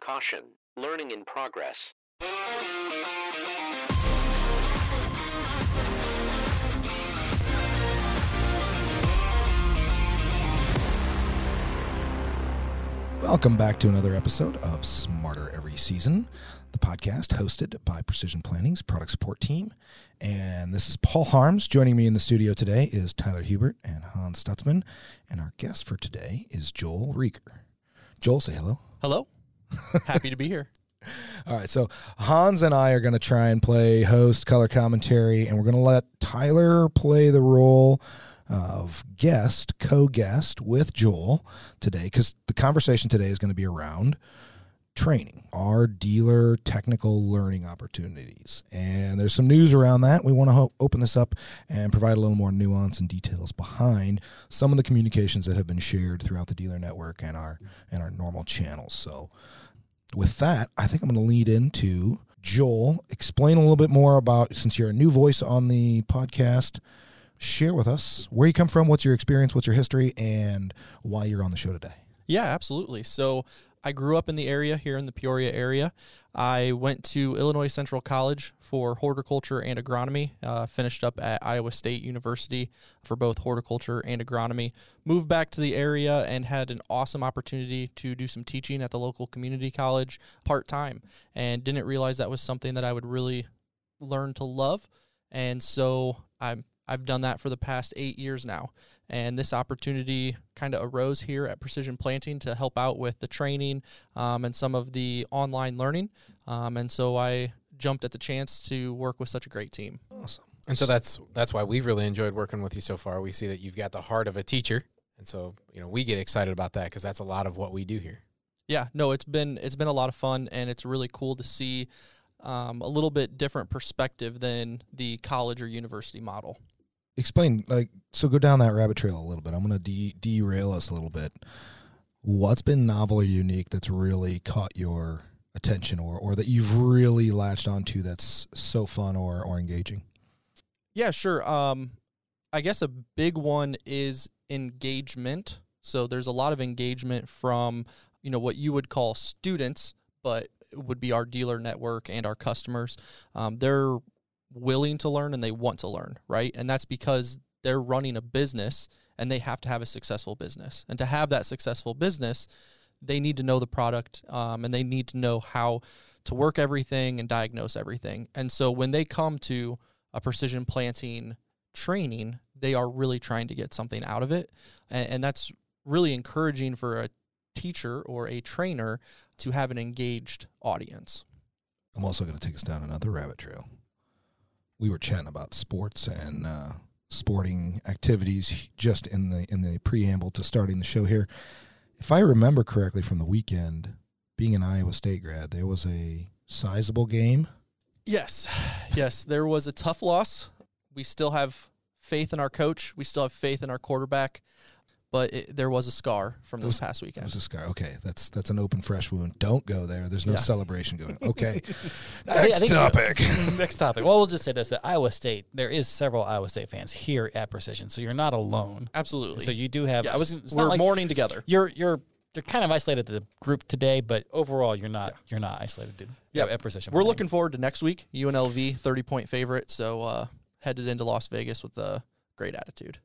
Caution. Learning in progress. Welcome back to another episode of Smarter Every Season, the podcast hosted by Precision Planting's product support team. And this is Paul Harms. Joining me in the studio today is Tyler Hubert and Hans Stutzman. And our guest for today is Joel Rieger. Joel, say hello. Hello. Happy to be here. All right, so Hans and I are going to try and play host, color commentary, and we're going to let Tyler play the role of guest, co guest with Joel today, because the conversation today is going to be around training, our dealer technical learning opportunities. And there's some news around that. We want to ho- open this up and provide a little more nuance and details behind some of the communications that have been shared throughout the dealer network and our and our normal channels. So with that, I think I'm going to lead into Joel. Explain a little bit more about since you're a new voice on the podcast. Share with us where you come from, what's your experience, what's your history, and why you're on the show today. Yeah, absolutely. So I grew up in the area here in the Peoria area. I went to Illinois Central College for horticulture and agronomy. Uh, finished up at Iowa State University for both horticulture and agronomy. Moved back to the area and had an awesome opportunity to do some teaching at the local community college part time, and didn't realize that was something that I would really learn to love. And so I'm I've done that for the past eight years now. And this opportunity kind of arose here at Precision Planting to help out with the training um, and some of the online learning. Um, and so I jumped at the chance to work with such a great team. Awesome. And so that's that's why we've really enjoyed working with you so far. We see that you've got the heart of a teacher, and so you know we get excited about that because that's a lot of what we do here. Yeah, no, it's been it's been a lot of fun, and it's really cool to see um, a little bit different perspective than the college or university model explain like so go down that rabbit trail a little bit. I'm going to de- derail us a little bit. What's been novel or unique that's really caught your attention or or that you've really latched onto that's so fun or or engaging? Yeah sure. Um i guess a big one is engagement. So there's a lot of engagement from you know what you would call students but would be our dealer network and our customers. Um, they're willing to learn and they want to learn, right? And that's because they're running a business and they have to have a successful business. And to have that successful business, they need to know the product um, and they need to know how to work everything and diagnose everything. And so when they come to a precision planting training, they are really trying to get something out of it. And, and that's really encouraging for a teacher or a trainer to have an engaged audience. I'm also going to take us down another rabbit trail we were chatting about sports and uh, sporting activities just in the in the preamble to starting the show here. If I remember correctly from the weekend, being an Iowa State grad, there was a sizable game. Yes, yes, there was a tough loss. We still have faith in our coach. We still have faith in our quarterback but it, there was a scar from this past weekend. There was a scar. Okay, that's that's an open fresh wound. Don't go there. There's no yeah. celebration going. Okay, next I think, topic. next topic. Well, we'll just say this: that Iowa State, there is several Iowa State fans here at Precision, so you're not alone. Absolutely. So you do have. Yes. I was. We're like mourning together. You're you're you're kind of isolated to the group today, but overall, you're not. Yeah. You're not isolated. To, yeah, at Precision. We're looking forward to next week. UNLV, thirty point favorite. So uh, headed into Las Vegas with a great attitude.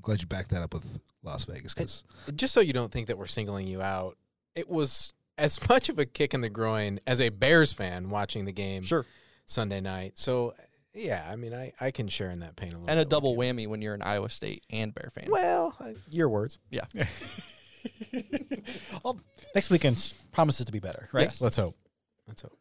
I'm glad you backed that up with Las Vegas. Cause just so you don't think that we're singling you out, it was as much of a kick in the groin as a Bears fan watching the game. Sure. Sunday night. So yeah, I mean, I, I can share in that pain a little. And a double whammy when you're an Iowa State and Bear fan. Well, uh, your words. Yeah. well, next weekend promises to be better, right? Yes. Let's hope. Let's hope.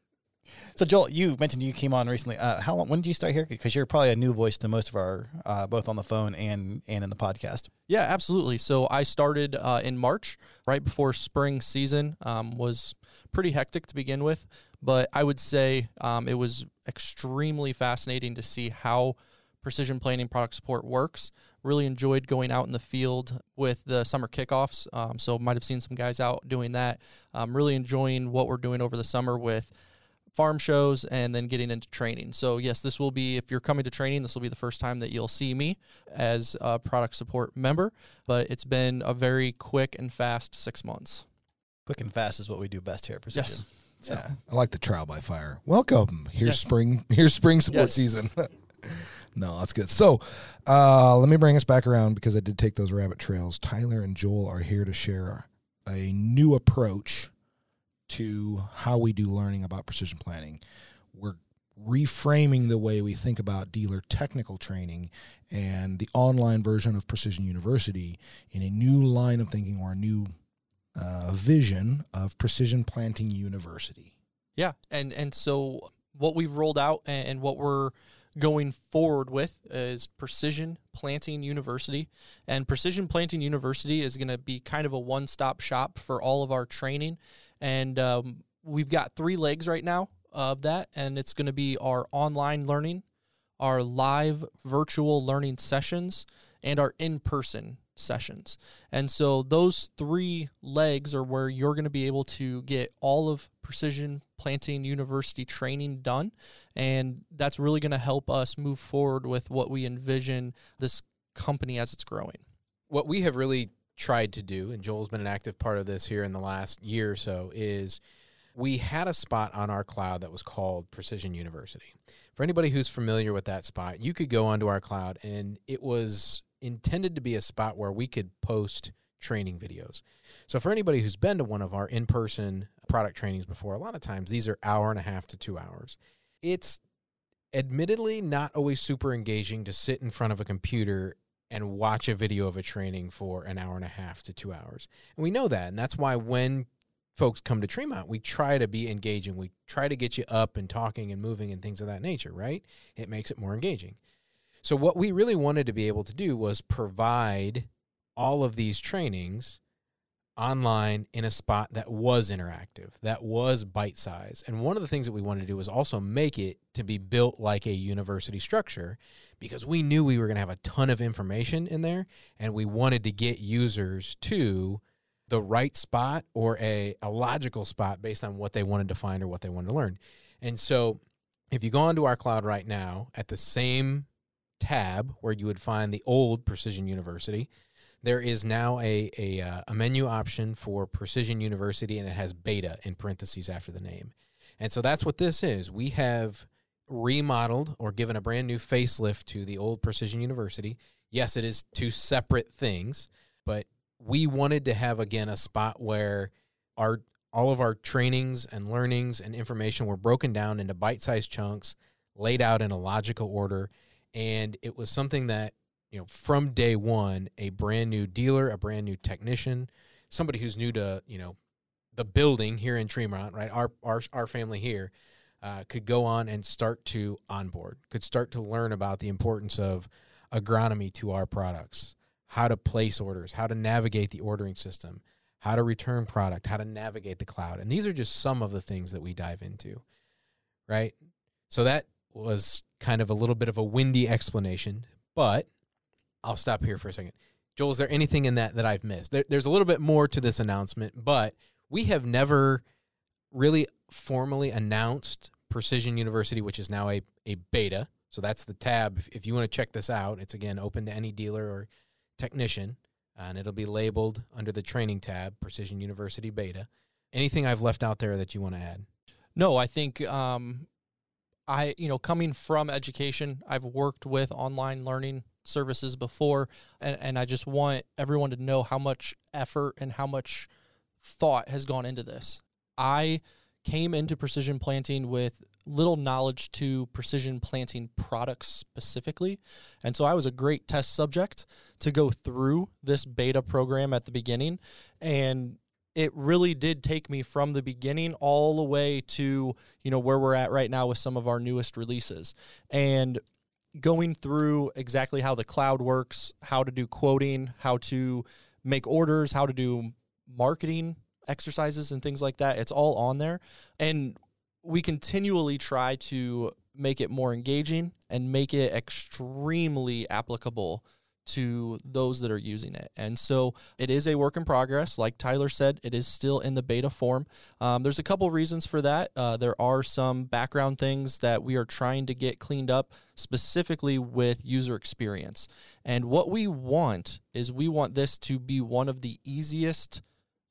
So Joel, you mentioned you came on recently. Uh, how long? When did you start here? Because you're probably a new voice to most of our, uh, both on the phone and and in the podcast. Yeah, absolutely. So I started uh, in March, right before spring season. Um, was pretty hectic to begin with, but I would say um, it was extremely fascinating to see how precision planting product support works. Really enjoyed going out in the field with the summer kickoffs. Um, so might have seen some guys out doing that. Um, really enjoying what we're doing over the summer with farm shows and then getting into training. So, yes, this will be, if you're coming to training, this will be the first time that you'll see me as a product support member. But it's been a very quick and fast six months. Quick and fast is what we do best here at Precision. Yes. So, Yeah, I like the trial by fire. Welcome. Here's Yes. spring. Here's spring sports Yes. season. no, that's good. So, uh, let me bring us back around because I did take those rabbit trails. Tyler and Joel are here to share a new approach to how we do learning about precision planting. We're reframing the way we think about dealer technical training and the online version of Precision University in a new line of thinking or a new uh, vision of Precision Planting University. Yeah, and and so what we've rolled out and, what we're going forward with is Precision Planting University, and Precision Planting University is going to be kind of a one-stop shop for all of our training, and um, we've got three legs right now of that, and it's going to be our online learning, our live virtual learning sessions, and our in-person sessions. And so those three legs are where you're going to be able to get all of Precision Planting University training done. And that's really going to help us move forward with what we envision this company as it's growing. what we have really tried to do, and Joel's been an active part of this here in the last year or so, is we had a spot on our cloud that was called Precision University. For anybody who's familiar with that spot, you could go onto our cloud, and it was intended to be a spot where we could post training videos. So for anybody who's been to one of our in-person product trainings before, a lot of times these are hour and a half to 2 hours. It's admittedly not always super engaging to sit in front of a computer and watch a video of a training for an hour and a half to two hours. And we know that. And that's why when folks come to Tremont, we try to be engaging. We try to get you up and talking and moving and things of that nature, right? It makes it more engaging. So, what we really wanted to be able to do was provide all of these trainings online in a spot that was interactive, that was bite size. And one of the things that we wanted to do was also make it to be built like a university structure because we knew we were going to have a ton of information in there and we wanted to get users to the right spot or a, a logical spot based on what they wanted to find or what they wanted to learn. And so if you go onto our cloud right now at the same tab where you would find the old Precision University, there is now a, a, uh, a menu option for Precision University and it has beta in parentheses after the name. And so that's what this is. We have remodeled or given a brand new facelift to the old Precision University. Yes, it is two separate things, but we wanted to have again a spot where our all of our trainings and learnings and information were broken down into bite-sized chunks, laid out in a logical order, and it was something that you know from day one a brand new dealer, a brand new technician, somebody who's new to you know the building here in Tremont, right? Our our our family here uh, could go on and start to onboard, could start to learn about the importance of agronomy to our products, how to place orders, how to navigate the ordering system, how to return product, how to navigate the cloud. And these are just some of the things that we dive into, right? So that was kind of a little bit of a windy explanation, but I'll stop here for a second. Joel, is there anything in that that I've missed? There, there's a little bit more to this announcement, but we have never really formally announced Precision University, which is now a, a beta. So that's the tab. If, if you want to check this out, it's again open to any dealer or technician, and it'll be labeled under the training tab, Precision University Beta. Anything I've left out there that you want to add? No, I think um, I, you know, coming from education, I've worked with online learning services before, and, and I just want everyone to know how much effort and how much thought has gone into this. I came into precision planting with little knowledge to precision planting products specifically. And so I was a great test subject to go through this beta program at the beginning. And it really did take me from the beginning all the way to, you know, where we're at right now with some of our newest releases. And going through exactly how the cloud works, how to do quoting, how to make orders, how to do marketing exercises and things like that. It's all on there. And we continually try to make it more engaging and make it extremely applicable to those that are using it. And so it is a work in progress. Like Tyler said, it is still in the beta form. Um, there's a couple reasons for that. Uh, there are some background things that we are trying to get cleaned up specifically with user experience. And what we want is we want this to be one of the easiest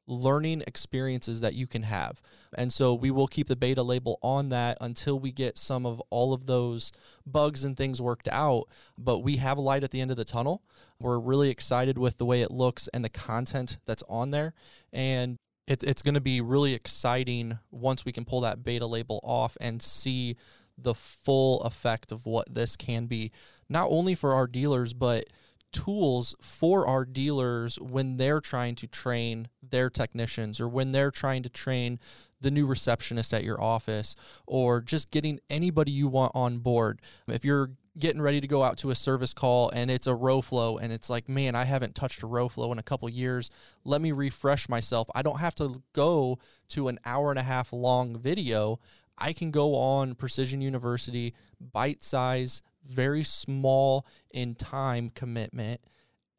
learning experiences that you can have. And so we will keep the beta label on that until we get some of all of those bugs and things worked out. But we have a light at the end of the tunnel. We're really excited with the way it looks and the content that's on there. And it, it's going to be really exciting once we can pull that beta label off and see the full effect of what this can be, not only for our dealers, but tools for our dealers when they're trying to train their technicians or when they're trying to train the new receptionist at your office or just getting anybody you want on board. If you're getting ready to go out to a service call and it's a row flow and it's like, man, I haven't touched a row flow in a couple years. Let me refresh myself. I don't have to go to an hour and a half long video. I can go on Precision University, bite size, very small in time commitment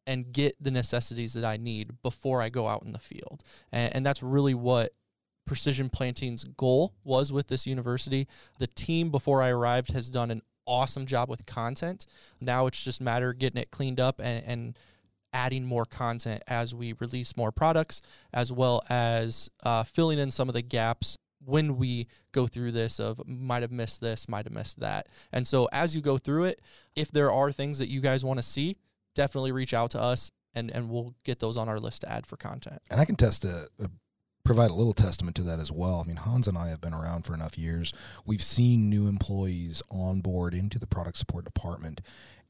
and get the necessities that I need before I go out in the field. And, and, that's really what precision planting's goal was with this university. The team before I arrived has done an awesome job with content. Now it's just matter getting it cleaned up and, and adding more content as we release more products, as well as uh, filling in some of the gaps when we go through this of might have missed this, might have missed that. And so as you go through it, if there are things that you guys want to see, definitely reach out to us and and we'll get those on our list to add for content. And I can test a, a provide a little testament to that as well. I mean, Hans and I have been around for enough years. We've seen new employees on board into the product support department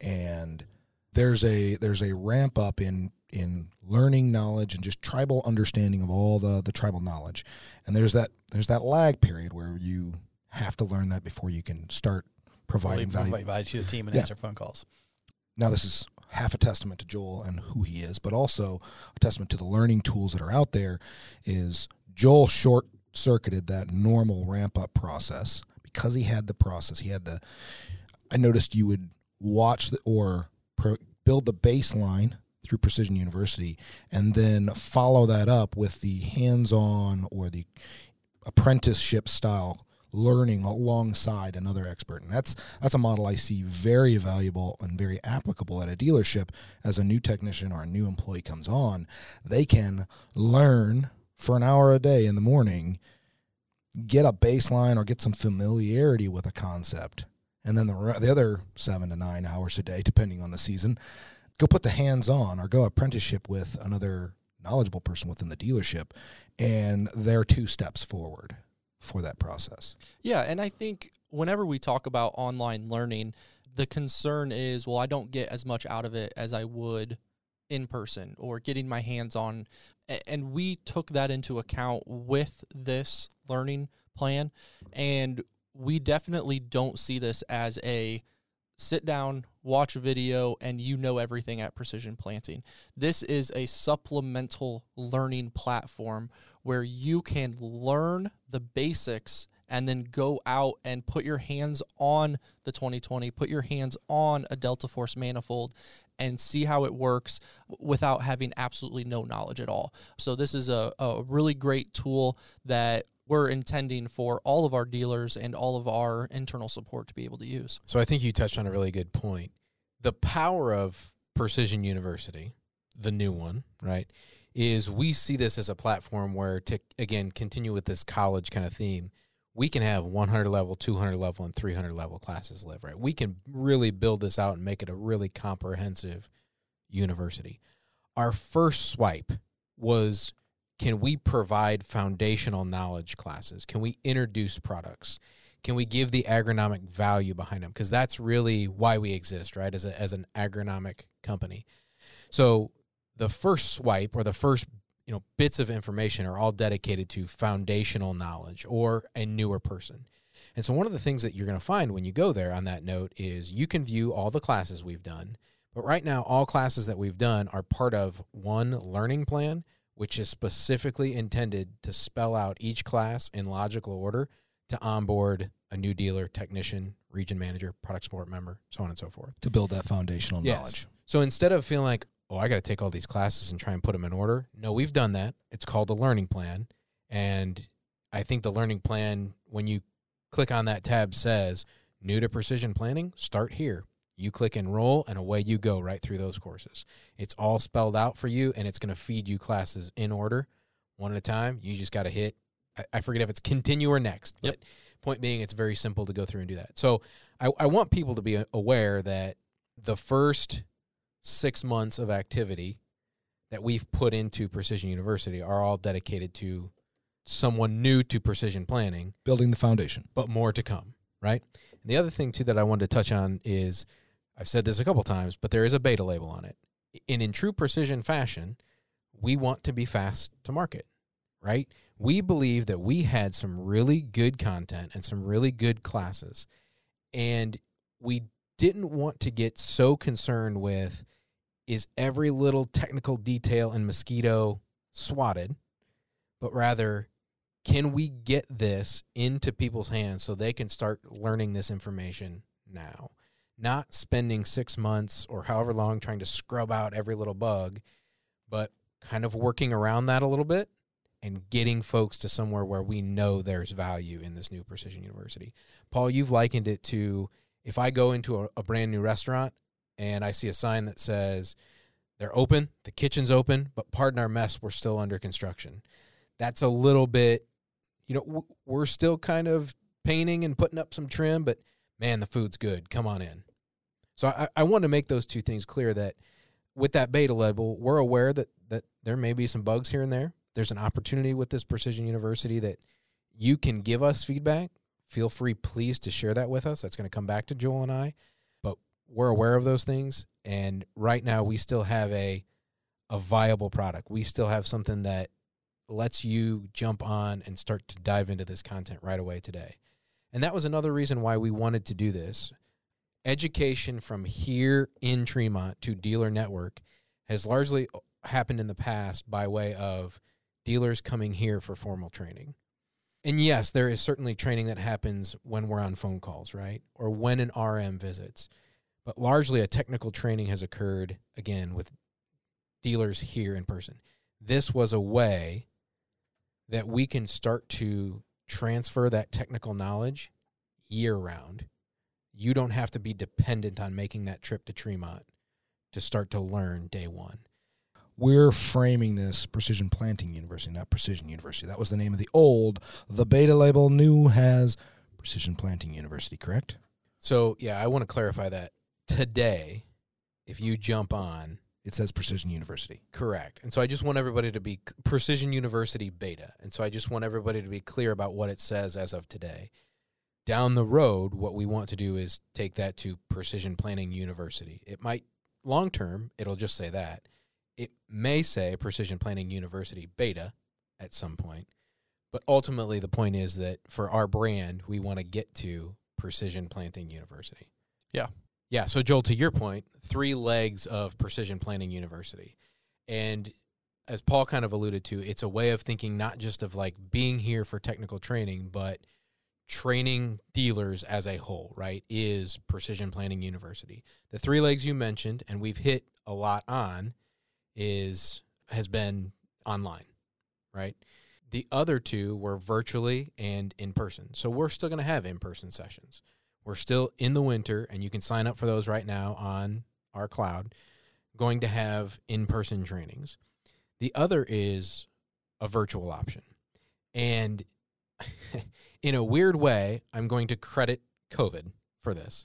and there's a there's a ramp up in in learning knowledge and just tribal understanding of all the the tribal knowledge. And there's that there's that lag period where you have to learn that before you can start providing value. Provide to the team and Yeah. answer phone calls. Now, this is half a testament to Joel and who he is, but also a testament to the learning tools that are out there. Is Joel short circuited that normal ramp up process because he had the process. He had the. I noticed you would watch the, or pro, build the baseline through Precision University, and then follow that up with the hands-on or the apprenticeship style learning alongside another expert. And that's that's a model i see very valuable and very applicable at a dealership as a new technician or a new employee comes on. They can learn for an hour a day in the morning get a baseline or get some familiarity with a concept and then the, the other seven to nine hours a day depending on the season go put the hands on or go apprenticeship with another knowledgeable person within the dealership and they're two steps forward for that process Yeah, and I think whenever we talk about online learning, the concern is, well, I don't get as much out of it as I would in person or getting my hands on. And we took that into account with this learning plan. And we definitely don't see this as a sit down, watch a video, and you know everything at Precision Planting. This is a supplemental learning platform where you can learn the basics and then go out and put your hands on the 2020, put your hands on a Delta Force manifold and see how it works without having absolutely no knowledge at all. So, this is a, a really great tool that we're intending for all of our dealers and all of our internal support to be able to use. So I think you touched on a really good point. The power of Precision University, the new one, right, is we see this as a platform where to again continue with this college kind of theme, we can have 100 level, 200 level, and 300 level classes live. Right, we can really build this out and make it a really comprehensive university. Our first swipe was can we provide foundational knowledge classes? Can we introduce products? Can we give the agronomic value behind them? Because that's really why we exist, right? As a, as an agronomic company. So the first swipe or the first you know bits of information are all dedicated to foundational knowledge or a newer person. And so one of the things that you're going to find when you go there on that note is you can view all the classes we've done. But right now all classes that we've done are part of one learning plan which is specifically intended to spell out each class in logical order to onboard a new dealer, technician, region manager, product support member, so on and so forth. to build that foundational Yes. knowledge. So instead of feeling like, oh, I got to take all these classes and try and put them in order, no, we've done that. It's called a learning plan. And I think the learning plan, when you click on that tab, says new to precision planting, start here. You click enroll, and away you go right through those courses. It's all spelled out for you, and it's going to feed you classes in order one at a time. You just got to hit. I, I forget if it's continue or next. Yep. But point being, it's very simple to go through and do that. So I, I want people to be aware that the first six months of activity that we've put into Precision University are all dedicated to someone new to precision planting Building the foundation. but more to come, right? And the other thing too that I wanted to touch on is I've said this a couple times, but there is a beta label on it. And in true precision fashion, we want to be fast to market, right? We believe that we had some really good content and some really good classes. And we didn't want to get so concerned with is every little technical detail in mosquito swatted, but rather can we get this into people's hands so they can start learning this information now not spending six months or however long trying to scrub out every little bug but kind of working around that a little bit and getting folks to somewhere where we know there's value in this new precision university. Paul you've likened it to if i go into a, a brand new restaurant and i see a sign that says they're open the kitchen's open but pardon our mess we're still under construction. That's a little bit you know we're still kind of painting and putting up some trim but man the food's good. Come on in so i, I want to make those two things clear that with that beta level, we're aware that that there may be some bugs here and there. There's an opportunity with this precision university that you can give us feedback. Feel free please to share that with us. That's going to come back to joel and i. But we're aware of those things and right now we still have a a viable product. We still have something that lets you jump on and start to dive into this content right away today. And that was another reason why we wanted to do this. Education from here in Tremont to dealer network has largely happened in the past by way of dealers coming here for formal training. And yes, there is certainly training that happens when we're on phone calls, right? Or when an RM visits. But largely a technical training has occurred again with dealers here in person. This was a way that we can start to transfer that technical knowledge year round. You don't have to be dependent on making that trip to Tremont to start to learn day one. We're framing this Precision Planting University, not Precision University. That was the name of the old. The beta label new has Precision Planting University, correct? So, yeah, I want to clarify that today, if you jump on, It says Precision University. correct. And so I just want everybody to be Precision University beta. And so I just want everybody to be clear about what it says as of today. Down the road, what we want to do is take that to Precision Planting University. It might, long term, it'll just say that. It may say Precision Planting University beta at some point. But ultimately, the point is that for our brand, we want to get to Precision Planting University. Yeah. Yeah. So, Joel, to your point, three legs of Precision Planting University. And as Paul kind of alluded to, it's a way of thinking not just of like being here for technical training, but training dealers as a whole, right? Is Precision Planting University. The three legs you mentioned, and we've hit a lot on, is has been online, right? The other two were virtually and in person. So we're still going to have in person sessions. We're still in the winter, and you can sign up for those right now on our cloud, going to have in person trainings. The other is a virtual option. And in a weird way, I'm going to credit COVID for this.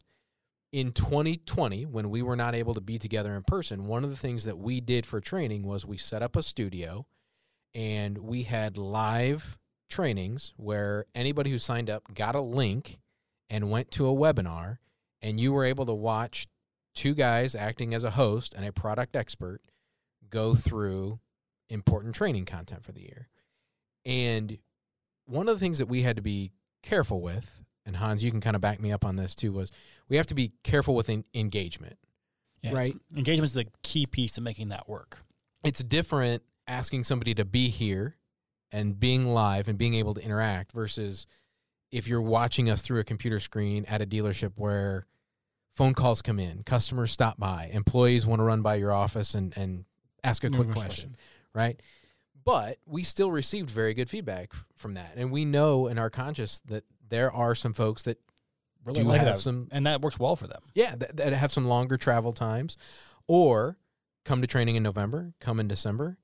In 2020, when we were not able to be together in person, one of the things that we did for training was we set up a studio and we had live trainings where anybody who signed up got a link and went to a webinar, and you were able to watch two guys acting as a host and a product expert go through important training content for the year. And one of the things that we had to be careful with, and Hans, you can kind of back me up on this too, was we have to be careful with en- engagement. Yeah, Right. it's- Engagement is the key piece to making that work. It's different asking somebody to be here and being live and being able to interact versus if you're watching us through a computer screen at a dealership where phone calls come in, customers stop by, employees want to run by your office and, and ask a quick question, right? But we still received very good feedback from that. And we know in our conscious that there are some folks that Really do like have that. some and that works well for them. yeah, that, that have some longer travel times, or come to training in November, come in December,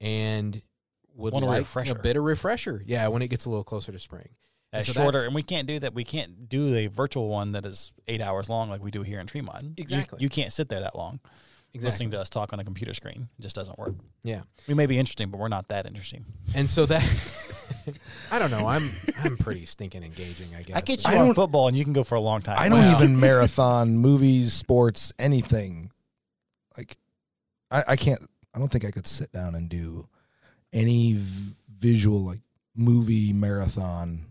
and would Want a like refresher. a bit of refresher. Yeah, when it gets a little closer to spring. And That's so shorter, and we can't do that. We can't do a virtual one that is eight hours long like we do here in Tremont. You- Exactly. You, can't sit there that long Exactly. listening to us talk on a computer screen. It just doesn't work. Yeah. We may be interesting, but we're not that interesting. And so that I don't know. I'm I'm pretty stinking engaging. I guess. I get I you on football, and you can go for a long time. I don't Wow. even marathon movies, sports, anything. Like, I, I can't. I don't think I could sit down and do any v- visual like movie marathon.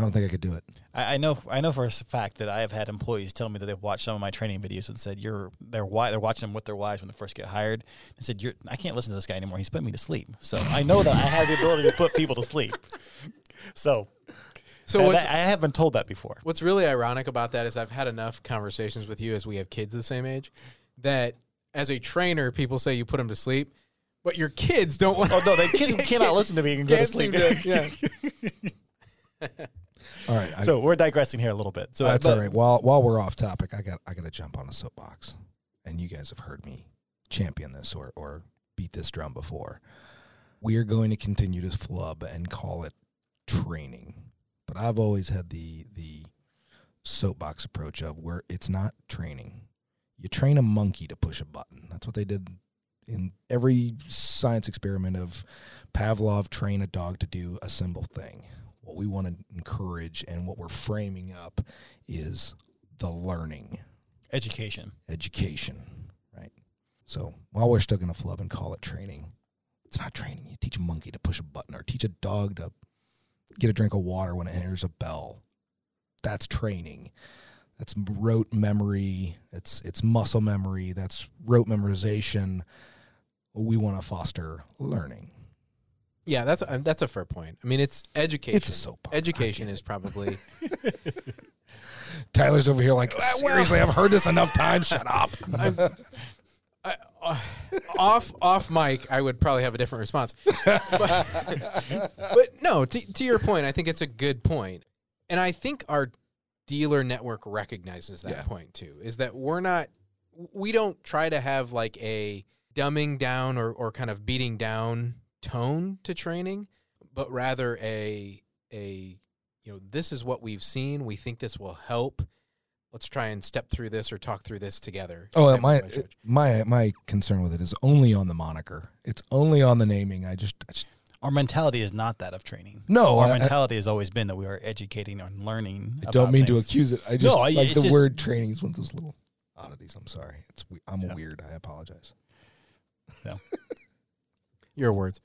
I don't think I could do it. I, I know. I know for a fact that I have had employees tell me that they've watched some of my training videos and said, "You're they're wi- they're watching them with their wives when they first get hired." And said, "You're I can't listen to this guy anymore. He's putting me to sleep." So I know that I have the ability to put people to sleep. So, so what's that- I have been told that before. what's really ironic about that is I've had enough conversations with you as we have kids the same age that as a trainer, people say you put them to sleep, but your kids don't want. Oh no, the kids cannot listen to me and go to Can't sleep. to- yeah. All right, I, so we're digressing here a little bit. So that's but- all right. While while we're off topic, I got I got to jump on a soapbox, and you guys have heard me champion this or or beat this drum before. We are going to continue to flub and call it training, but I've always had the the soapbox approach of where it's not training. You train a monkey to push a button. That's what they did in every science experiment of Pavlov train a dog to do a simple thing. What we want to encourage and what we're framing up is the learning, Education. education, right? So while we're still going to flub and call it training, it's not training. You teach a monkey to push a button or teach a dog to get a drink of water when it enters a bell. That's training. That's rote memory. It's it's muscle memory. That's rote memorization. We want to foster learning. Yeah, that's a, that's a fair point. I mean, it's education. It's a soapbox. I Education is probably Tyler's over here like seriously. I've heard this enough times. Shut up. I'm, I, uh, off off mic. I would probably have a different response. But, but no, to, to your point, I think it's a good point, and I think our dealer network recognizes that Yeah. point too. Is that we're not, we don't try to have like a dumbing down or or kind of beating down tone to training, but rather a a you know this is what we've seen. We think this will help. Let's try and step through this or talk through this together. Oh, type uh, my of uh, my my concern with it is only on the moniker. It's only on the naming. I just, I just Our mentality is not that of training. no. Our I, I- mentality has always been that we are educating and learning. I don't about mean to accuse it. I just I- like the just- word training is one of those little oddities. I'm sorry. It's we- I'm Yeah. weird. I apologize. Your words.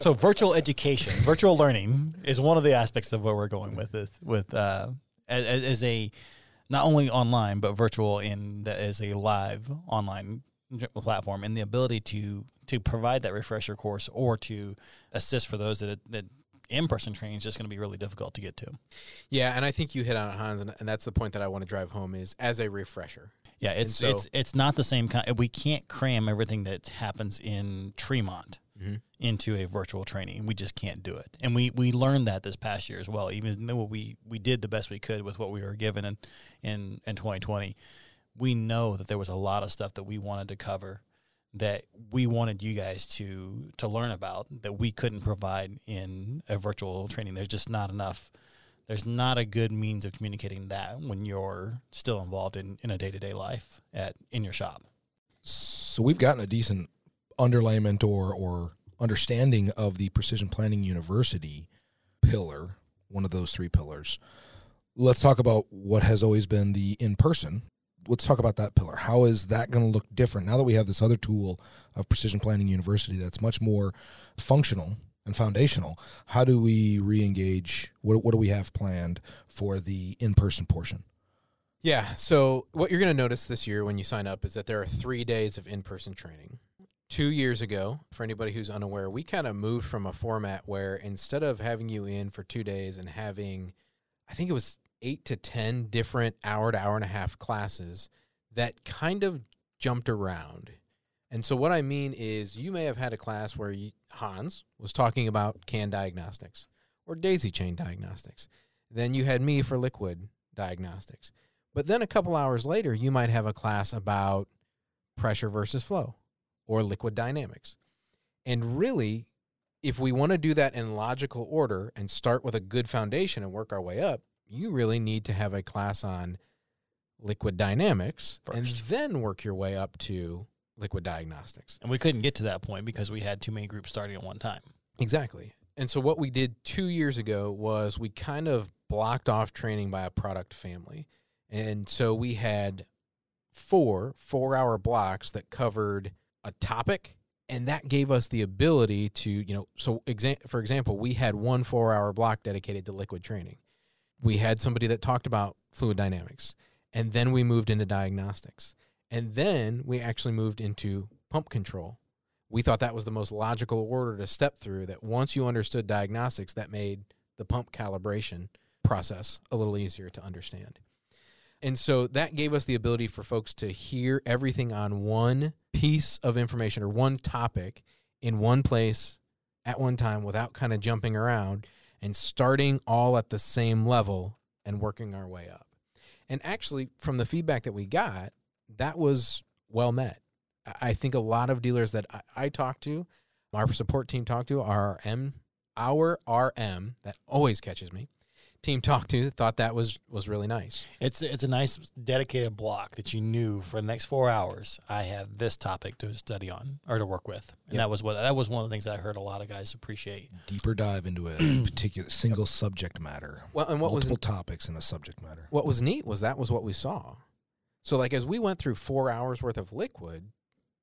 So virtual education, virtual learning is one of the aspects of what we're going with with, with uh, as, as a not only online but virtual in the, as a live online platform and the ability to to provide that refresher course or to assist for those that that in person training is just going to be really difficult to get to. Yeah, and I think you hit on it, Hans, and, and that's the point that I want to drive home is as a refresher. Yeah, it's so- it's it's not the same kind. We can't cram everything that happens in Tremont Mhm. into a virtual training. We just can't do it, and we we learned that this past year as well. Even though we we did the best we could with what we were given in in in 2020, we know that there was a lot of stuff that we wanted to cover that we wanted you guys to to learn about that we couldn't provide in a virtual training. There's just not enough. There's not a good means of communicating that when you're still involved in, in a day to day life at in your shop. So we've gotten a decent underlayment or or understanding of the Precision Planting University pillar, one of those three pillars. Let's talk about what has always been the in person. Let's talk about that pillar. How is that going to look different now that we have this other tool of Precision Planting University that's much more functional and foundational? How do we re-engage? What, what do we have planned for the in-person portion? Yeah. So what you're going to notice this year when you sign up is that there are three days of in-person training. Two years ago, for anybody who's unaware, we kind of moved from a format where instead of having you in for two days and having, I think it was eight to ten different hour to hour and a half classes, that kind of jumped around. And so what I mean is, you may have had a class where you, Hans was talking about can diagnostics or daisy chain diagnostics. Then you had me for liquid diagnostics. But then a couple hours later, you might have a class about pressure versus flow or liquid dynamics. And really, if we want to do that in logical order and start with a good foundation and work our way up, you really need to have a class on liquid dynamics and then work your way up to liquid diagnostics. And we couldn't get to that point because we had too many groups starting at one time. Exactly. And so what we did two years ago was we kind of blocked off training by a product family. And so we had four four hour blocks that covered a topic and that gave us the ability to, you know, so exa- for example, we had one four hour block dedicated to liquid training. We had somebody that talked about fluid dynamics. And then we moved into diagnostics. And then we actually moved into pump control we thought that was the most logical order to step through that once you understood diagnostics that made the pump calibration process a little easier to understand and so that gave us the ability for folks to hear everything on one piece of information or one topic in one place at one time without kind of jumping around and starting all at the same level and working our way up. And actually from the feedback that we got that was well met. I think a lot of dealers that I, I talk to, our support team talk to, our M, our RM that always catches me, team talk to thought that was was really nice. It's it's a nice dedicated block that you knew for the next four hours. I have this topic to study on or to work with, and Yep. that was what that was one of the things that I heard a lot of guys appreciate. Deeper dive into a particular single subject matter. Well, and what was Multiple topics in a subject matter. what was neat was that was what we saw. So like as we went through four hours worth of liquid,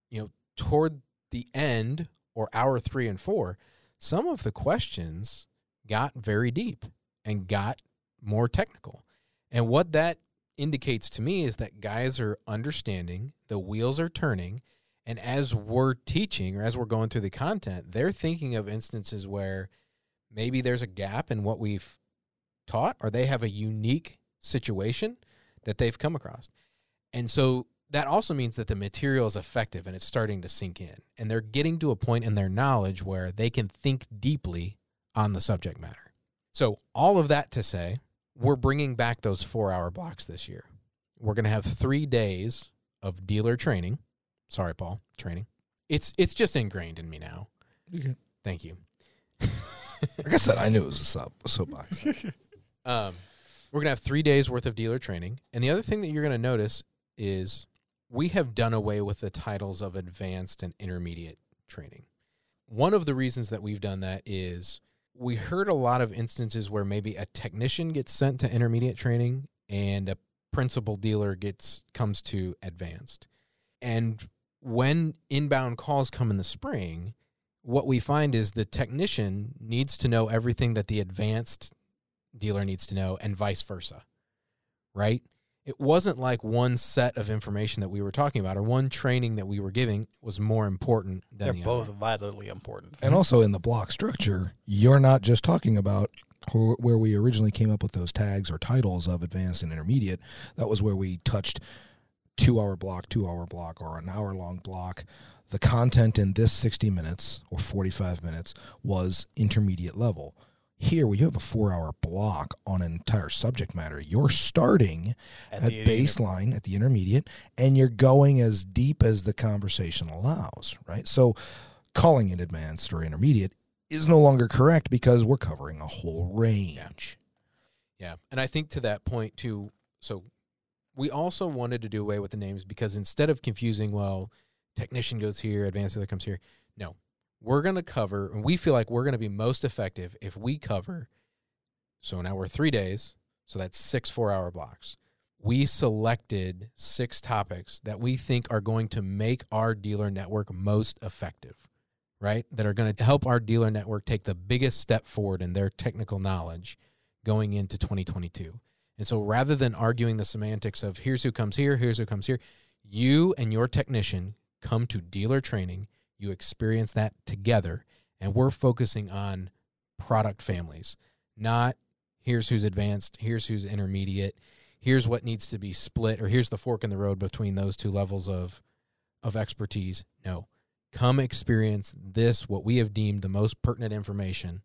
you know, toward the end or hour three and four, some of the questions got very deep and got more technical. And what that indicates to me is that guys are understanding, the wheels are turning, and as we're teaching or as we're going through the content, they're thinking of instances where maybe there's a gap in what we've taught or they have a unique situation that they've come across. And so that also means that the material is effective and it's starting to sink in. And they're getting to a point in their knowledge where they can think deeply on the subject matter. So, all of that to say, we're bringing back those four hour blocks this year. We're going to have three days of dealer training. Sorry, Paul, training. It's, it's just ingrained in me now. Thank you. Like I said, I knew it was a, sub, a soapbox. Um, we're gonna have three days worth of dealer training, and the other thing that you're gonna notice is we have done away with the titles of advanced and intermediate training. One of the reasons that we've done that is we heard a lot of instances where maybe a technician gets sent to intermediate training and a principal dealer gets comes to advanced. And when inbound calls come in the spring, what we find is the technician needs to know everything that the advanced dealer needs to know and vice versa. Right? It wasn't like one set of information that we were talking about or one training that we were giving was more important than They're the both other. vitally important. And also in the block structure, you're not just talking about where we originally came up with those tags or titles of advanced and intermediate. That was where we touched two hour block, two hour block, or an hour long block. The content in this 60 minutes or 45 minutes was intermediate level. Here, when you have a four hour block on an entire subject matter, you're starting at, the- baseline at the intermediate and you're going as deep as the conversation allows, right? So calling it advanced or intermediate is no longer correct because we're covering a whole range. Yeah. And I think to that point too, so we also wanted to do away with the names because instead of confusing, well, technician goes here, advanced dealer comes here. No. We're gonna cover and we feel like we're gonna be most effective if we cover so now we're three days, so that's six four hour blocks. We selected six topics that we think are going to make our dealer network most effective, right? That are going to help our dealer network take the biggest step forward in their technical knowledge going into 2022. And so rather than arguing the semantics of here's who comes here, here's who comes here, you and your technician come to dealer training, you experience that together, and we're focusing on product families, not here's who's advanced, here's who's intermediate, here's what needs to be split, or here's the fork in the road between those two levels of of expertise. No. Come experience this, what we have deemed the most pertinent information,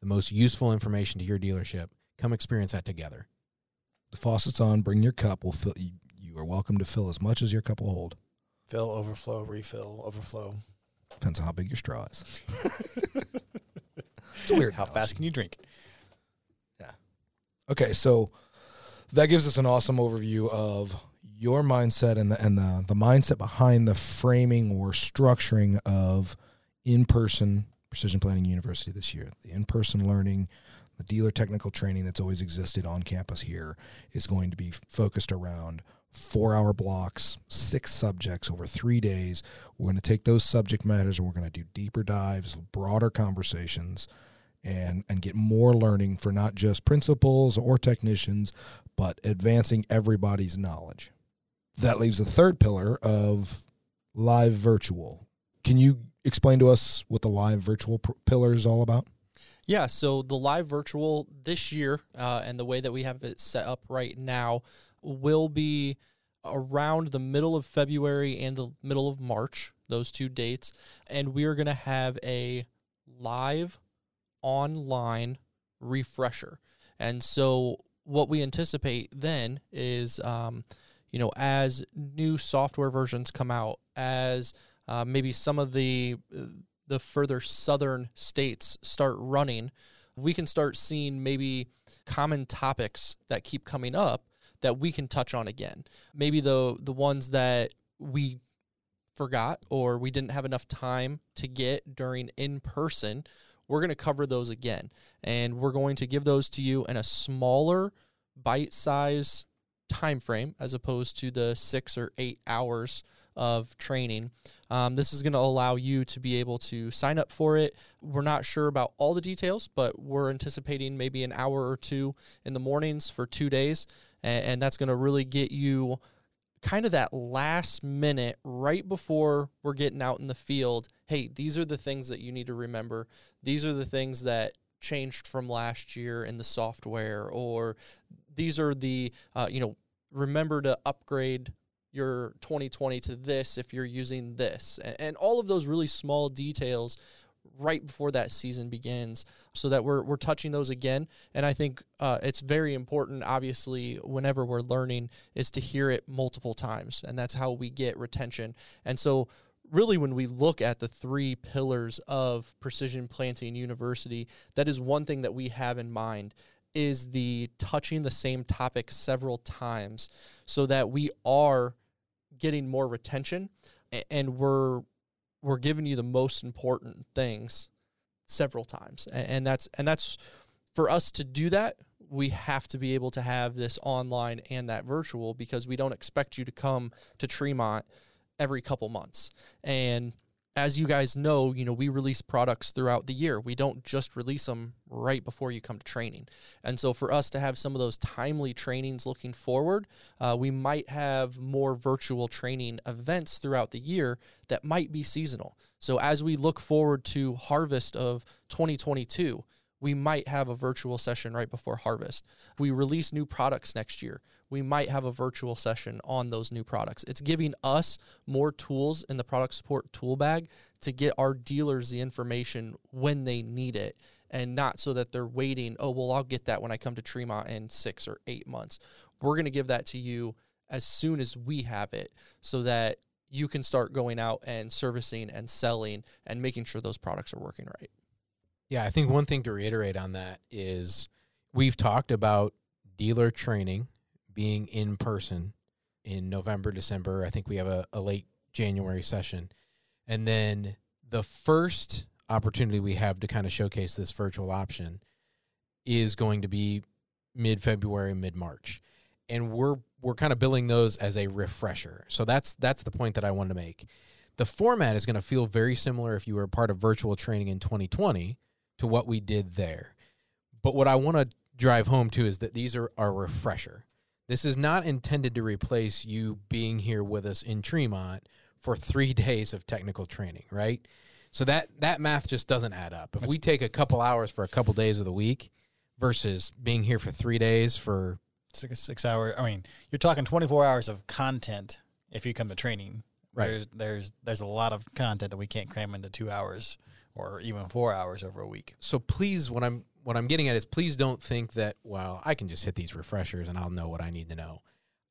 the most useful information to your dealership. Come experience that together. The faucet's on. Bring your cup. We'll fill. You, you are welcome to fill as much as your cup will hold. Fill, overflow, refill, overflow. Depends on how big your straw is. it's weird. How fast can you drink? Yeah. Okay, so that gives us an awesome overview of your mindset and the and the, the mindset behind the framing or structuring of in-person precision planting university this year. The in-person learning, the dealer technical training that's always existed on campus here is going to be focused around four hour blocks, six subjects over three days. We're going to take those subject matters and we're going to do deeper dives, broader conversations and and get more learning for not just principals or technicians, but advancing everybody's knowledge. That leaves the third pillar of live virtual. Can you explain to us what the live virtual pr- pillar is all about? Yeah, so the live virtual this year uh, and the way that we have it set up right now will be around the middle of February and the middle of March, those two dates. And we are going to have a live online refresher. And so what we anticipate then is, um, you know, as new software versions come out, as uh, maybe some of the the further southern states start running, we can start seeing maybe common topics that keep coming up that we can touch on again. Maybe the the ones that we forgot or we didn't have enough time to get during in person we're going to cover those again. And we're going to give those to you in a smaller bite size time frame as opposed to the six or eight hours of training. Um, this is going to allow you to be able to sign up for it. We're not sure about all the details but we're anticipating maybe an hour or two in the mornings for two days and, and that's going to really get you kind of that last minute right before we're getting out in the field hey these are the things that you need to remember. These are the things that changed from last year in the software or these are the uh, you know remember to upgrade your 2020 to this if you're using this and, and all of those really small details right before that season begins so that we're, we're touching those again. And i think uh, it's very important obviously whenever we're learning is to hear it multiple times and that's how we get retention. And so really when we look at the three pillars of precision planting university that is one thing that we have in mind is the touching the same topic several times so that we are getting more retention and we're we're giving you the most important things several times and that's and that's for us to do that we have to be able to have this online and that virtual because we don't expect you to come to Tremont every couple months. And as you guys know, you know, we release products throughout the year. We don't just release them right before you come to training. And so for us to have some of those timely trainings looking forward, uh, we might have more virtual training events throughout the year that might be seasonal. So as we look forward to harvest of 2022, we might have a virtual session right before harvest. We release new products next year, we might have a virtual session on those new products. It's giving us more tools in the product support tool bag to get our dealers the information when they need it and not so that they're waiting, oh, well, I'll get that when I come to Tremont in six or eight months. We're going to give that to you as soon as we have it so that you can start going out and servicing and selling and making sure those products are working right. Yeah, I think one thing to reiterate on that is we've talked about dealer training being in person in November, December. I think we have a, a late January session. And then the first opportunity we have to kind of showcase this virtual option is going to be mid February, mid March. And we're we're kind of billing those as a refresher. So that's that's the point that I wanted to make. The format is going to feel very similar if you were part of virtual training in 2020 to what we did there. But what I want to drive home to is that these are a refresher. This is not intended to replace you being here with us in Tremont for three days of technical training, right? So that that math just doesn't add up. If we take a couple hours for a couple days of the week versus being here for three days for Six six hour. I mean, you're talking 24 hours of content if you come to training. Right. There's there's there's a lot of content that we can't cram into two hours or even four hours over a week. so please what I'm what I'm getting at is please don't think that well I can just hit these refreshers and I'll know what I need to know.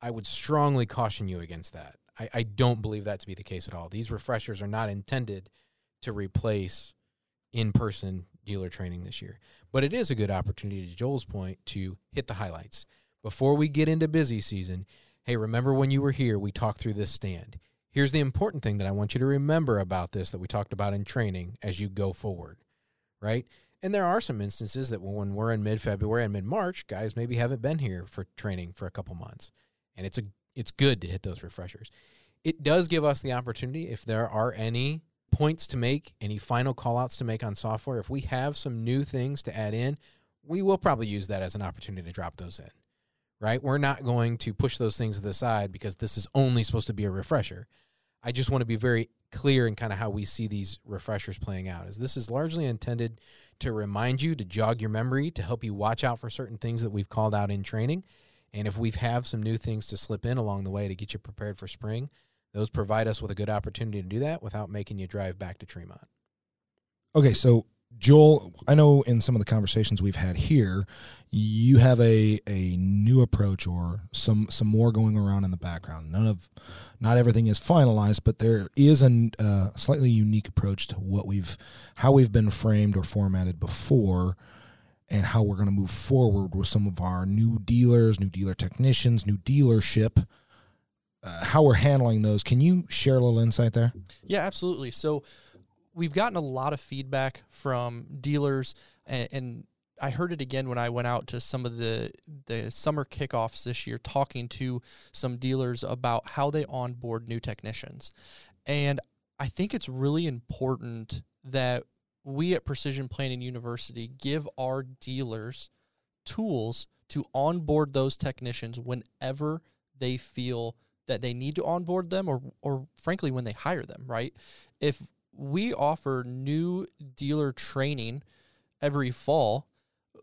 I would strongly caution you against that. I, I don't believe that to be the case at all. These refreshers are not intended to replace in person dealer training this year. But it is a good opportunity, to Joel's point, to hit the highlights. Before we get into busy season, hey, remember when you were here, we talked through this stand. Here's the important thing that I want you to remember about this that we talked about in training as you go forward, right? And there are some instances that when we're in mid February and mid March, guys maybe haven't been here for training for a couple months. And it's a it's good to hit those refreshers. It does give us the opportunity if there are any points to make, any final call outs to make on software, if we have some new things to add in, we will probably use that as an opportunity to drop those in. Right? We're not going to push those things to the side because this is only supposed to be a refresher. I just want to be very clear in kind of how we see these refreshers playing out. Is this is largely intended to remind you, to jog your memory, to help you watch out for certain things that we've called out in training. And if we have some new things to slip in along the way to get you prepared for spring, those provide us with a good opportunity to do that without making you drive back to Tremont. Okay, so Joel, I know in some of the conversations we've had here, you have a a new approach or some some more going around in the background. None of, not everything is finalized, but there is a uh, slightly unique approach to what we've, how we've been framed or formatted before, and how we're going to move forward with some of our new dealers, new dealer technicians, new dealership. Uh, how we're handling those. Can you share a little insight there? Yeah, absolutely. So we've gotten a lot of feedback from dealers and, and I heard it again when I went out to some of the the summer kickoffs this year, talking to some dealers about how they onboard new technicians. And I think it's really important that we at Precision Planting University give our dealers tools to onboard those technicians whenever they feel that they need to onboard them or or frankly when they hire them, right? If we offer new dealer training every fall,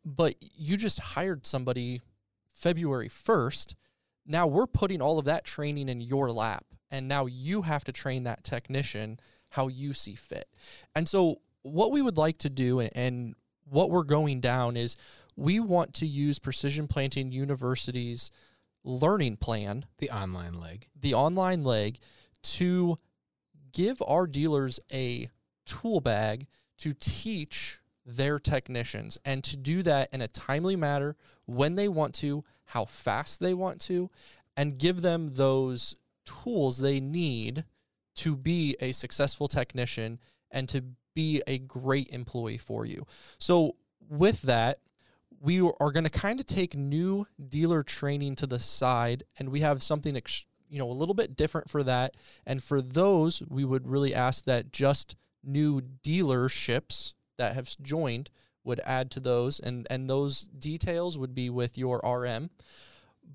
but you just hired somebody February 1st. Now we're putting all of that training in your lap, and now you have to train that technician how you see fit. And so, what we would like to do and what we're going down is we want to use Precision Planting University's learning plan, the online leg, the online leg, to give our dealers a tool bag to teach their technicians and to do that in a timely manner when they want to, how fast they want to, and give them those tools they need to be a successful technician and to be a great employee for you. So, with that, we are going to kind of take new dealer training to the side and we have something you know a little bit different for that. And for those we would really ask that just new dealerships that have joined would add to those. And and those details would be with your RM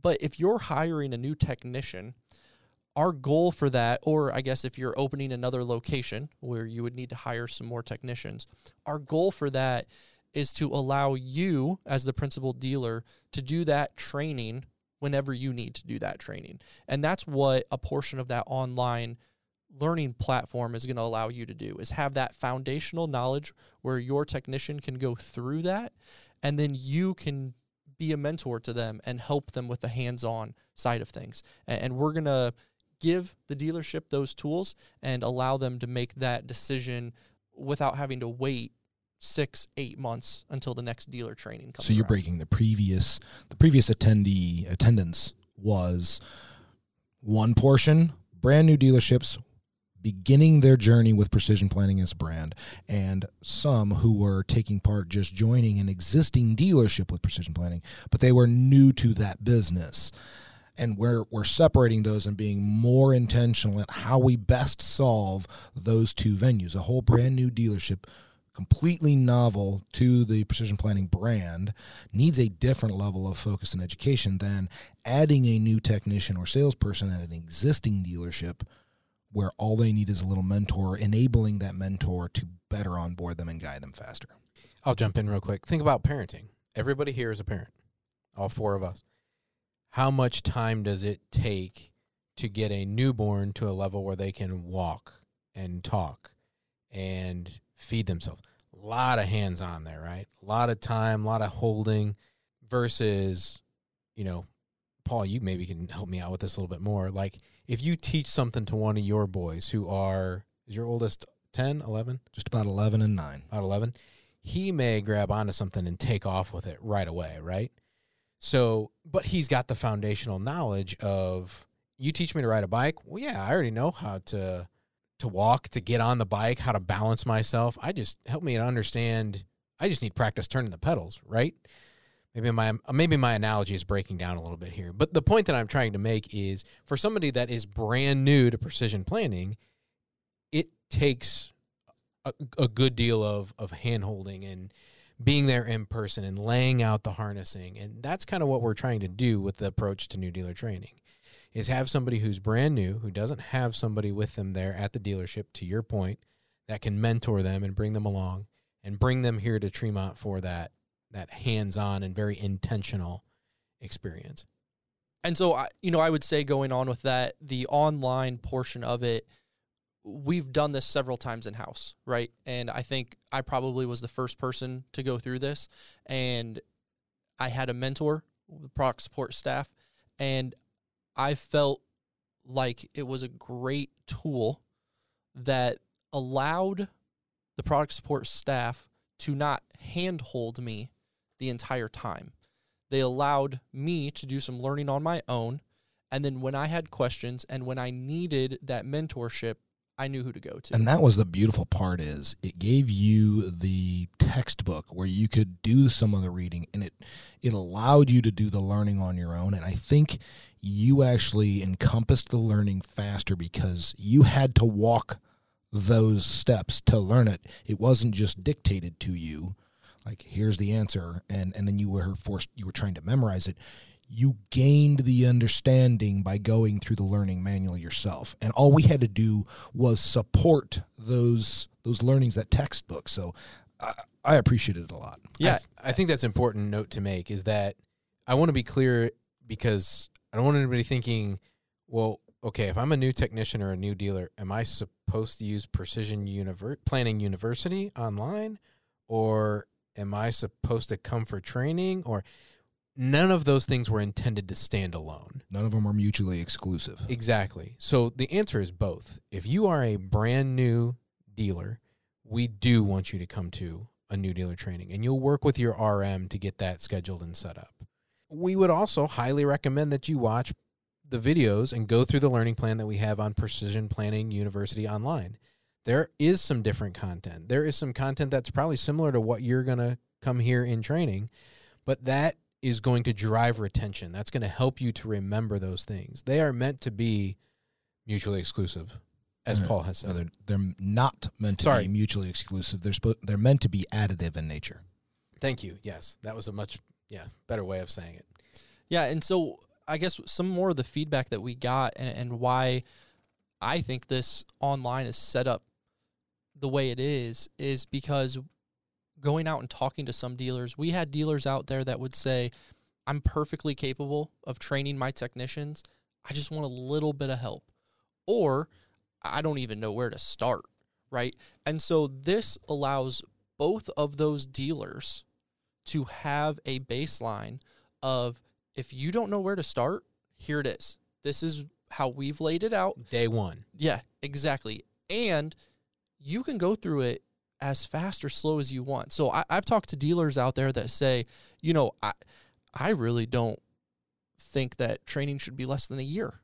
but if you're hiring a new technician our goal for that or I guess if you're opening another location where you would need to hire some more technicians our goal for that is to allow you as the principal dealer to do that training whenever you need to do that training. And that's what a portion of that online learning platform is going to allow you to do is have that foundational knowledge where your technician can go through that and then you can be a mentor to them and help them with the hands-on side of things. And we're going to give the dealership those tools and allow them to make that decision without having to wait six, eight months until the next dealer training comes. So you're around. breaking the previous the previous attendee attendance was one portion brand new dealerships beginning their journey with precision planting as a brand and some who were taking part just joining an existing dealership with precision planting but they were new to that business and we're we're separating those and being more intentional at how we best solve those two venues a whole brand new dealership completely novel to the precision planting brand needs a different level of focus and education than adding a new technician or salesperson at an existing dealership where all they need is a little mentor enabling that mentor to better onboard them and guide them faster I'll jump in real quick. Think about parenting. Everybody here is a parent, all four of us. How much time does it take to get a newborn to a level where they can walk and talk and feed themselves. A lot of hands on there, right? A lot of time, a lot of holding versus, you know, Paul, you maybe can help me out with this a little bit more. Like if you teach something to one of your boys who are, is your oldest 10, 11? just about 11 and 9 About 11. he may grab onto something and take off with it right away, right? So, but he's got the foundational knowledge of you teach me to ride a bike. Well, yeah, I already know how to to walk, to get on the bike, how to balance myself. I just help me to understand. I just need practice turning the pedals, right? Maybe my maybe my analogy is breaking down a little bit here, but the point that I'm trying to make is for somebody that is brand new to precision planting, it takes a, a good deal of of hand holding and being there in person and laying out the harnessing, and that's kind of what we're trying to do with the approach to new dealer training, is have somebody who's brand new who doesn't have somebody with them there at the dealership. To your point, that can mentor them and bring them along and bring them here to Tremont for that that hands-on and very intentional experience. And so, I, you know, I would say going on with that, the online portion of it, we've done this several times in house, right? And I think I probably was the first person to go through this. And I had a mentor, the product support staff, and I felt like it was a great tool that allowed the product support staff to not handhold me the entire time. They allowed me to do some learning on my own. And then when I had questions and when I needed that mentorship, I knew who to go to. And that was the beautiful part is it gave you the textbook where you could do some of the reading and it it allowed you to do the learning on your own and I think you actually encompassed the learning faster because you had to walk those steps to learn it. It wasn't just dictated to you like here's the answer and and then you were forced you were trying to memorize it. You gained the understanding by going through the learning manual yourself. And all we had to do was support those those learnings that textbook. So i, I appreciated it a lot. Yeah, I, I think that's important note to make is that I want to be clear because I don't want anybody thinking, well, okay, if I'm a new technician or a new dealer, am I supposed to use Precision Univer- Planting University online or am I supposed to come for training or none of those things were intended to stand alone. none of them are mutually exclusive Exactly. So the answer is both. If you are a brand new dealer, we do want you to come to a new dealer training and you'll work with your RM to get that scheduled and set up. We would also highly recommend that you watch the videos and go through the learning plan that we have on Precision Planting University online. There is some different content. There is some content that's probably similar to what you're going to come here in training, but that is going to drive retention. That's going to help you to remember those things. They are meant to be mutually exclusive, as Yeah. Paul has No, said. they're, they're not meant to Sorry. be mutually exclusive they're spo- they're meant to be additive in nature Thank you. Yes, that was a much yeah better way of saying it. Yeah, and so I guess some more of the feedback that we got and, and why I think this online is set up the way it is is because going out and talking to some dealers, we had dealers out there that would say, I'm perfectly capable of training my technicians. I just want a little bit of help. Or I don't even know where to start, right? And so this allows both of those dealers to have a baseline of if you don't know where to start, here it is. This is how we've laid it out. Day one. Yeah, exactly. And you can go through it as fast or slow as you want. So I, I've talked to dealers out there that say, you know, I I really don't think that training should be less than a year.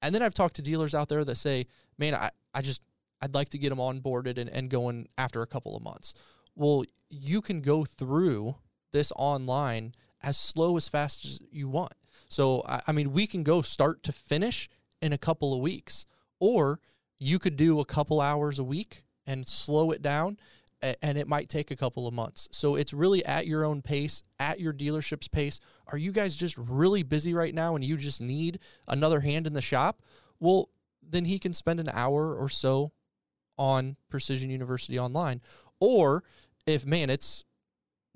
And then I've talked to dealers out there that say, man, I, I just I'd like to get them onboarded and, and going after a couple of months. Well, you can go through this online as slow as fast as you want. So I, I mean, we can go start to finish in a couple of weeks, or you could do a couple hours a week and slow it down, and it might take a couple of months. So it's really at your own pace, at your dealership's pace. Are you guys just really busy right now and you just need another hand in the shop? Well, then he can spend an hour or so on Precision University Online. Or if, man, it's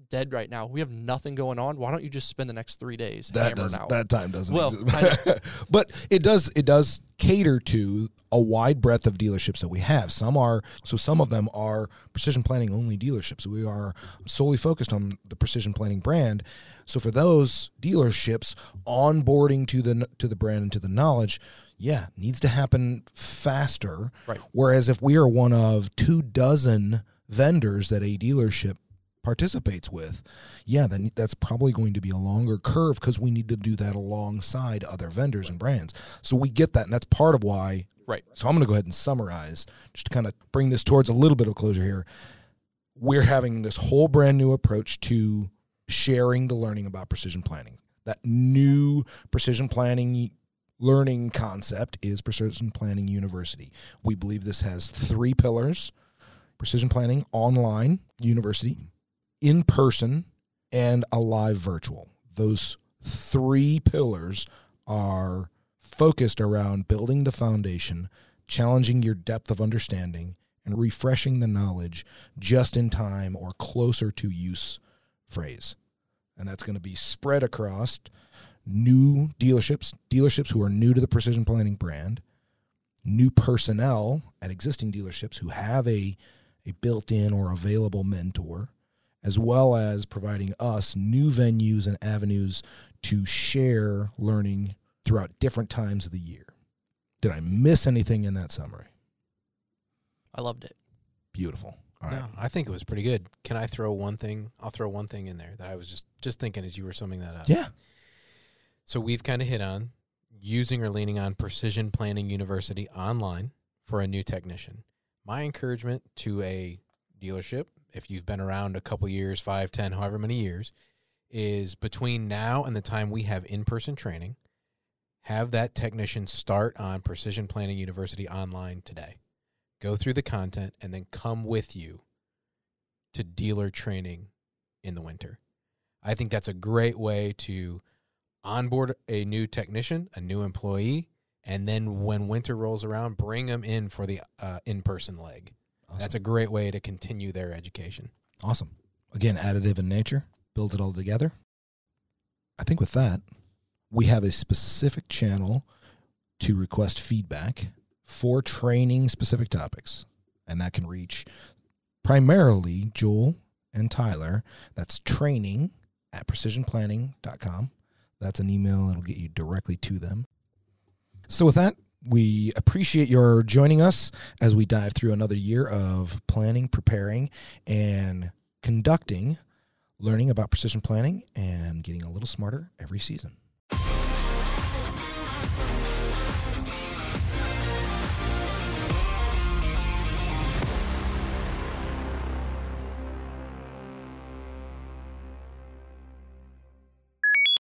dead right now, we have nothing going on, why don't you just spend the next three days that hammering does out? that time doesn't Well, exist. but it does it does cater to a wide breadth of dealerships that we have. Some are so some of them are precision planting only dealerships. We are solely focused on the precision planting brand. So for those dealerships onboarding to the to the brand and to the knowledge yeah needs to happen faster. Right. whereas if we are one of two dozen vendors that a dealership participates with, yeah, then that's probably going to be a longer curve because we need to do that alongside other vendors and brands. So we get that, and that's part of why. Right. So I'm going to go ahead and summarize, just to kind of bring this towards a little bit of closure here. We're having this whole brand new approach to sharing the learning about precision planting. That new precision planting learning concept is Precision Planting University. We believe this has three pillars precision planting online university, in person, and a live virtual. Those three pillars are focused around building the foundation, challenging your depth of understanding, and refreshing the knowledge just in time or closer to use phrase. And that's going to be spread across new dealerships, dealerships who are new to the precision planting brand, new personnel at existing dealerships who have a, a built in or available mentor, as well as providing us new venues and avenues to share learning throughout different times of the year. Did I miss anything in that summary? I loved it. Beautiful. All right. No, I think it was pretty good. Can I throw one thing? I'll throw one thing in there that I was just just thinking as you were summing that up. Yeah. So we've kind of hit on using or leaning on Precision Planting University online for a new technician. My encouragement to a dealership, if you've been around a couple years, five, ten, however many years, is between now and the time we have in person training, have that technician start on Precision Planting University online today. Go through the content and then come with you to dealer training in the winter. I think that's a great way to onboard a new technician, a new employee, and then when winter rolls around, bring them in for the uh, in-person leg. Awesome. That's a great way to continue their education. Awesome. Again, additive in nature, build it all together. I think with that, we have a specific channel to request feedback for training specific topics. And that can reach primarily Joel and Tyler. That's training at precisionplanting.com. That's an email, it'll get you directly to them. So, with that, we appreciate your joining us as we dive through another year of planning, preparing, and conducting learning about precision planting and getting a little smarter every season.